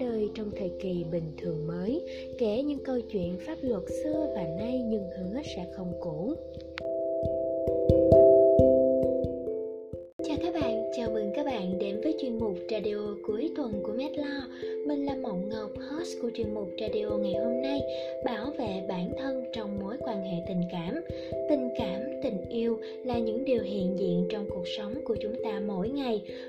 ra đời trong thời kỳ bình thường mới kể những câu chuyện pháp luật xưa và nay nhưng hứa sẽ không cũ Chào các bạn, chào mừng các bạn đến với chuyên mục radio cuối tuần của Medlaw. Mình là Mộng Ngọc, host của chuyên mục radio ngày hôm nay, bảo vệ bản thân trong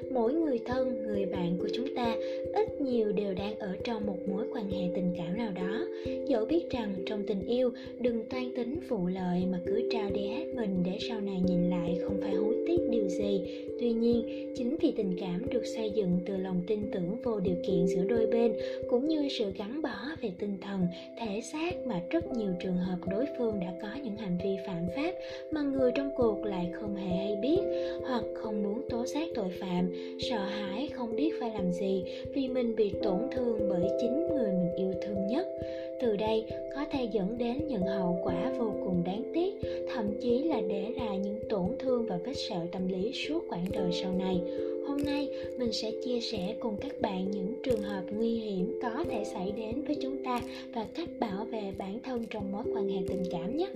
Mỗi người thân, người bạn của chúng ta ít nhiều đều đang ở trong một mối quan hệ tình cảm nào đó. Dẫu biết rằng trong tình yêu đừng toan tính phụ lợi mà cứ trao đi hết mình để sau này nhìn lại không phải hối tiếc điều gì. Tuy nhiên, chính vì tình cảm được xây dựng từ lòng tin tưởng vô điều kiện giữa đôi bên cũng như sự gắn bó về tinh thần, thể xác mà rất nhiều trường hợp đối phương đã có những hành vi phạm pháp mà người trong cuộc lại không hề hay biết hoặc không muốn tố giác tội phạm, sợ hãi không biết phải làm gì vì mình bị tổn thương bởi chính người mình từ đây có thể dẫn đến những hậu quả vô cùng đáng tiếc, thậm chí là để lại những tổn thương và vết sẹo tâm lý suốt quãng đời sau này. Hôm nay, mình sẽ chia sẻ cùng các bạn những trường hợp nguy hiểm có thể xảy đến với chúng ta và cách bảo vệ bản thân trong mối quan hệ tình cảm nhé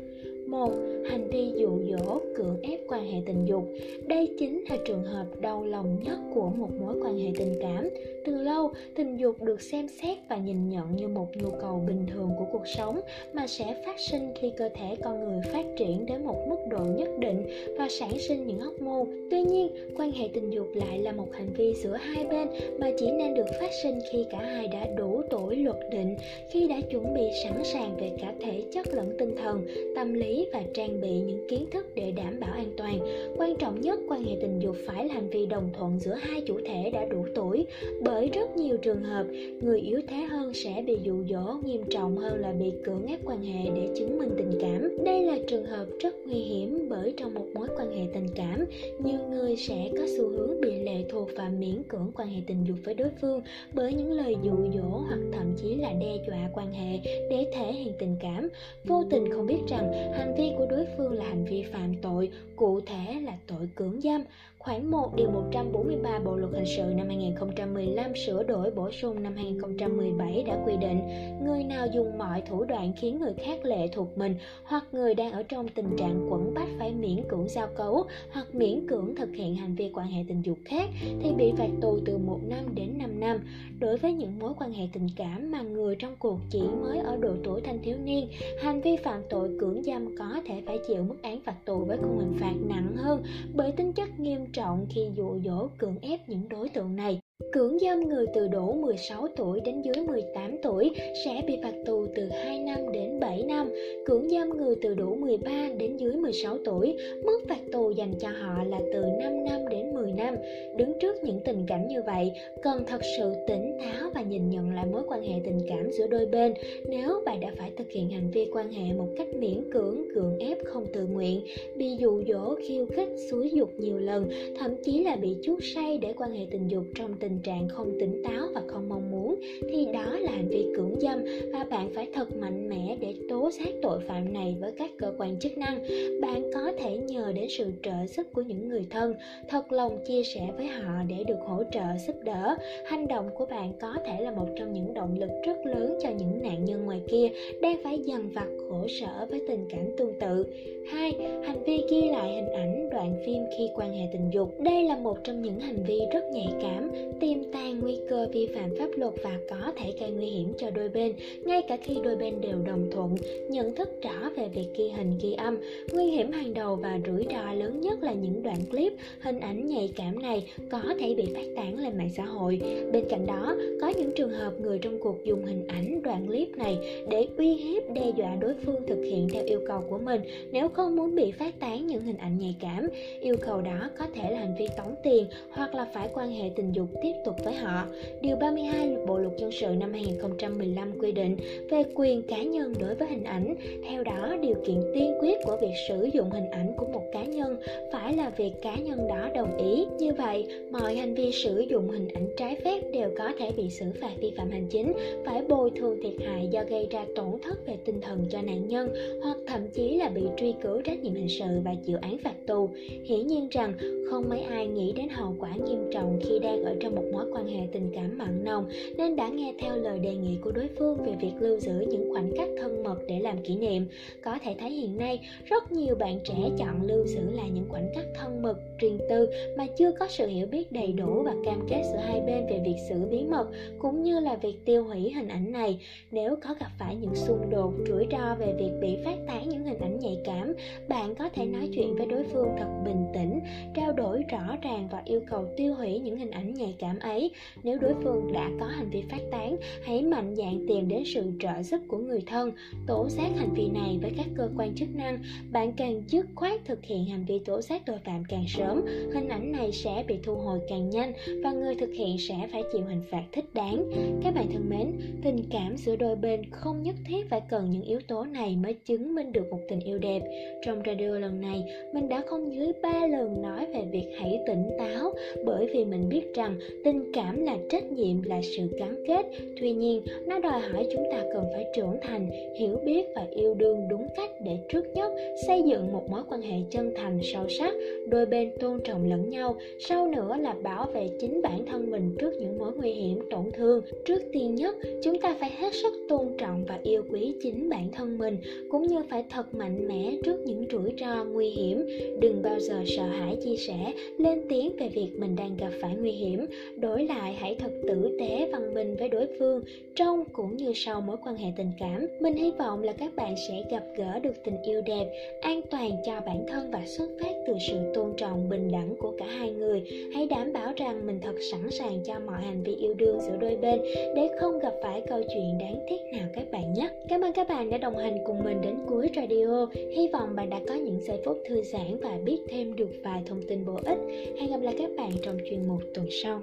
một, hành vi dụ dỗ, cưỡng ép quan hệ tình dục. Đây chính là trường hợp đau lòng nhất của một mối quan hệ tình cảm. Từ lâu, tình dục được xem xét và nhìn nhận như một nhu cầu bình thường của cuộc sống mà sẽ phát sinh khi cơ thể con người phát triển đến một mức độ nhất định và sản sinh những hóc môn. Tuy nhiên, quan hệ tình dục lại là một hành vi giữa hai bên mà chỉ nên được phát sinh khi cả hai đã đủ tuổi luật định, khi đã chuẩn bị sẵn sàng về cả thể chất lẫn tinh thần, tâm lý và trang bị những kiến thức để đảm bảo an toàn. Quan trọng nhất quan quan hệ tình dục phải là hành vi đồng thuận giữa hai chủ thể đã đủ tuổi. Bởi rất nhiều trường hợp người yếu thế hơn sẽ bị dụ dỗ nghiêm trọng hơn là bị cưỡng ép quan hệ để chứng minh tình cảm. Đây là trường hợp rất nguy hiểm bởi trong một mối quan hệ tình cảm nhiều người sẽ có xu hướng bị lệ thuộc và miễn cưỡng quan hệ tình dục với đối phương bởi những lời dụ dỗ hoặc thậm chí là đe dọa quan hệ để thể hiện tình cảm. Vô tình không biết rằng hành vi của đối phương là hành vi phạm tội, cụ thể là tội cưỡng dâm. Sebastian Khoảng 1 điều 143 Bộ luật hình sự năm 2015 sửa đổi bổ sung năm 2017 đã quy định người nào dùng mọi thủ đoạn khiến người khác lệ thuộc mình hoặc người đang ở trong tình trạng quẩn bách phải miễn cưỡng giao cấu hoặc miễn cưỡng thực hiện hành vi quan hệ tình dục khác thì bị phạt tù từ 1 năm đến 5 năm. Đối với những mối quan hệ tình cảm mà người trong cuộc chỉ mới ở độ tuổi thanh thiếu niên, hành vi phạm tội cưỡng giam có thể phải chịu mức án phạt tù với khung hình phạt nặng hơn bởi tính chất nghiêm trọng trọng khi dụ dỗ cưỡng ép những đối tượng này. Cưỡng dâm người từ đủ 16 tuổi đến dưới 18 tuổi sẽ bị phạt tù từ 2 năm đến 7 năm. Cưỡng dâm người từ đủ 13 đến dưới 16 tuổi, mức phạt tù dành cho họ là từ 5 năm đến 10 năm. Đứng trước những tình cảnh như vậy, cần thật sự tỉnh táo và nhìn nhận lại mối quan hệ tình cảm giữa đôi bên. Nếu bạn đã phải thực hiện hành vi quan hệ một cách miễn cưỡng, cưỡng ép không tự nguyện, bị dụ dỗ, khiêu khích, xúi dục nhiều lần, thậm chí là bị chuốc say để quan hệ tình dục trong tình tình trạng không tỉnh táo và không mong muốn, thì đó là hành vi cưỡng dâm và bạn phải thật mạnh mẽ để tố giác tội phạm này với các cơ quan chức năng. Bạn có thể nhờ đến sự trợ giúp của những người thân, thật lòng chia sẻ với họ để được hỗ trợ, giúp đỡ. Hành động của bạn có thể là một trong những động lực rất lớn cho những nạn nhân ngoài kia đang phải dằn vặt khổ sở với tình cảm tương tự. Hai, hành vi ghi lại hình ảnh đoạn phim khi quan hệ tình dục. Đây là một trong những hành vi rất nhạy cảm, tiềm tàng nguy cơ vi phạm pháp luật và có thể gây nguy hiểm cho đôi bên, ngay cả khi đôi bên đều đồng thuận. Nhận thức rõ về việc ghi hình, ghi âm, nguy hiểm hàng đầu và rủi ro lớn nhất là những đoạn clip, hình ảnh nhạy cảm này có thể bị phát tán lên mạng xã hội. Bên cạnh đó, có những trường hợp người trong cuộc dùng hình ảnh đoạn clip này để uy hiếp, đe dọa đối phương thực hiện theo yêu cầu của mình. Nếu không muốn bị phát tán những hình ảnh nhạy cảm yêu cầu đó có thể là hành vi tống tiền hoặc là phải quan hệ tình dục tiếp tục với họ. Điều 32 Bộ luật dân sự năm 2015 quy định về quyền cá nhân đối với hình ảnh. Theo đó, điều kiện tiên quyết của việc sử dụng hình ảnh của một cá nhân phải là việc cá nhân đó đồng ý. Như vậy, mọi hành vi sử dụng hình ảnh trái phép đều có thể bị xử phạt vi phạm hành chính, phải bồi thường thiệt hại do gây ra tổn thất về tinh thần cho nạn nhân hoặc thậm chí là bị truy cứu trách nhiệm hình sự và chịu án phạt tù hiển nhiên rằng không mấy ai nghĩ đến hậu quả nghiêm trọng khi đang ở trong một mối quan hệ tình cảm mặn nồng, nên đã nghe theo lời đề nghị của đối phương về việc lưu giữ những khoảnh khắc thân mật để làm kỷ niệm. Có thể thấy hiện nay, rất nhiều bạn trẻ chọn lưu giữ lại những khoảnh khắc thân mật, riêng tư mà chưa có sự hiểu biết đầy đủ và cam kết giữa hai bên về việc xử bí mật, cũng như là việc tiêu hủy hình ảnh này. Nếu có gặp phải những xung đột, rủi ro về việc bị phát tán những hình ảnh nhạy cảm, bạn có thể nói chuyện với đối phương thật bình tĩnh, trao đổi rõ ràng và yêu cầu tiêu hủy những hình ảnh nhạy cảm ấy. Nếu đối phương đã có hành vi phát tán, hãy mạnh dạn tìm đến sự trợ giúp của người thân. Tố giác hành vi này với các cơ quan chức năng. Bạn càng dứt khoát thực hiện hành vi tố giác tội phạm càng sớm, hình ảnh này sẽ bị thu hồi càng nhanh và người thực hiện sẽ phải chịu hình phạt thích đáng. Các bạn thân mến, tình cảm giữa đôi bên không nhất thiết phải cần những yếu tố này mới chứng minh được một tình yêu đẹp. Trong radio lần này, mình đã không dưới ba lần nói về việc hãy tỉnh táo, bởi vì mình biết rằng tình cảm là trách nhiệm, là sự gắn kết. Tuy nhiên, nó đòi hỏi chúng ta cần phải trưởng thành, hiểu biết và yêu đương đúng cách để trước nhất xây dựng một mối quan hệ chân thành, sâu sắc, đôi bên tôn trọng lẫn nhau. Sau nữa là bảo vệ chính bản thân mình trước những mối nguy hiểm, tổn thương. Trước tiên nhất, chúng ta phải hết sức tôn trọng và yêu quý chính bản thân mình, cũng như phải thật mạnh mẽ trước những rủi ro nguy hiểm. Đừng bao giờ giờ sợ hãi chia sẻ, lên tiếng về việc mình đang gặp phải nguy hiểm. Đổi lại, hãy thật tử tế văn minh với đối phương. Trong cũng như sau mối quan hệ tình cảm, mình hy vọng là các bạn sẽ gặp gỡ được tình yêu đẹp, an toàn cho bản thân và xuất phát từ sự tôn trọng, bình đẳng của cả hai người. Hãy đảm bảo rằng mình thật sẵn sàng cho mọi hành vi yêu đương giữa đôi bên để không gặp phải câu chuyện đáng tiếc nào các bạn nhé. Cảm ơn các bạn đã đồng hành cùng mình đến cuối radio. Hy vọng bạn đã có những giây phút thư giãn và biết thêm được vài thông tin bổ ích. Hẹn gặp lại các bạn trong chuyên mục tuần sau.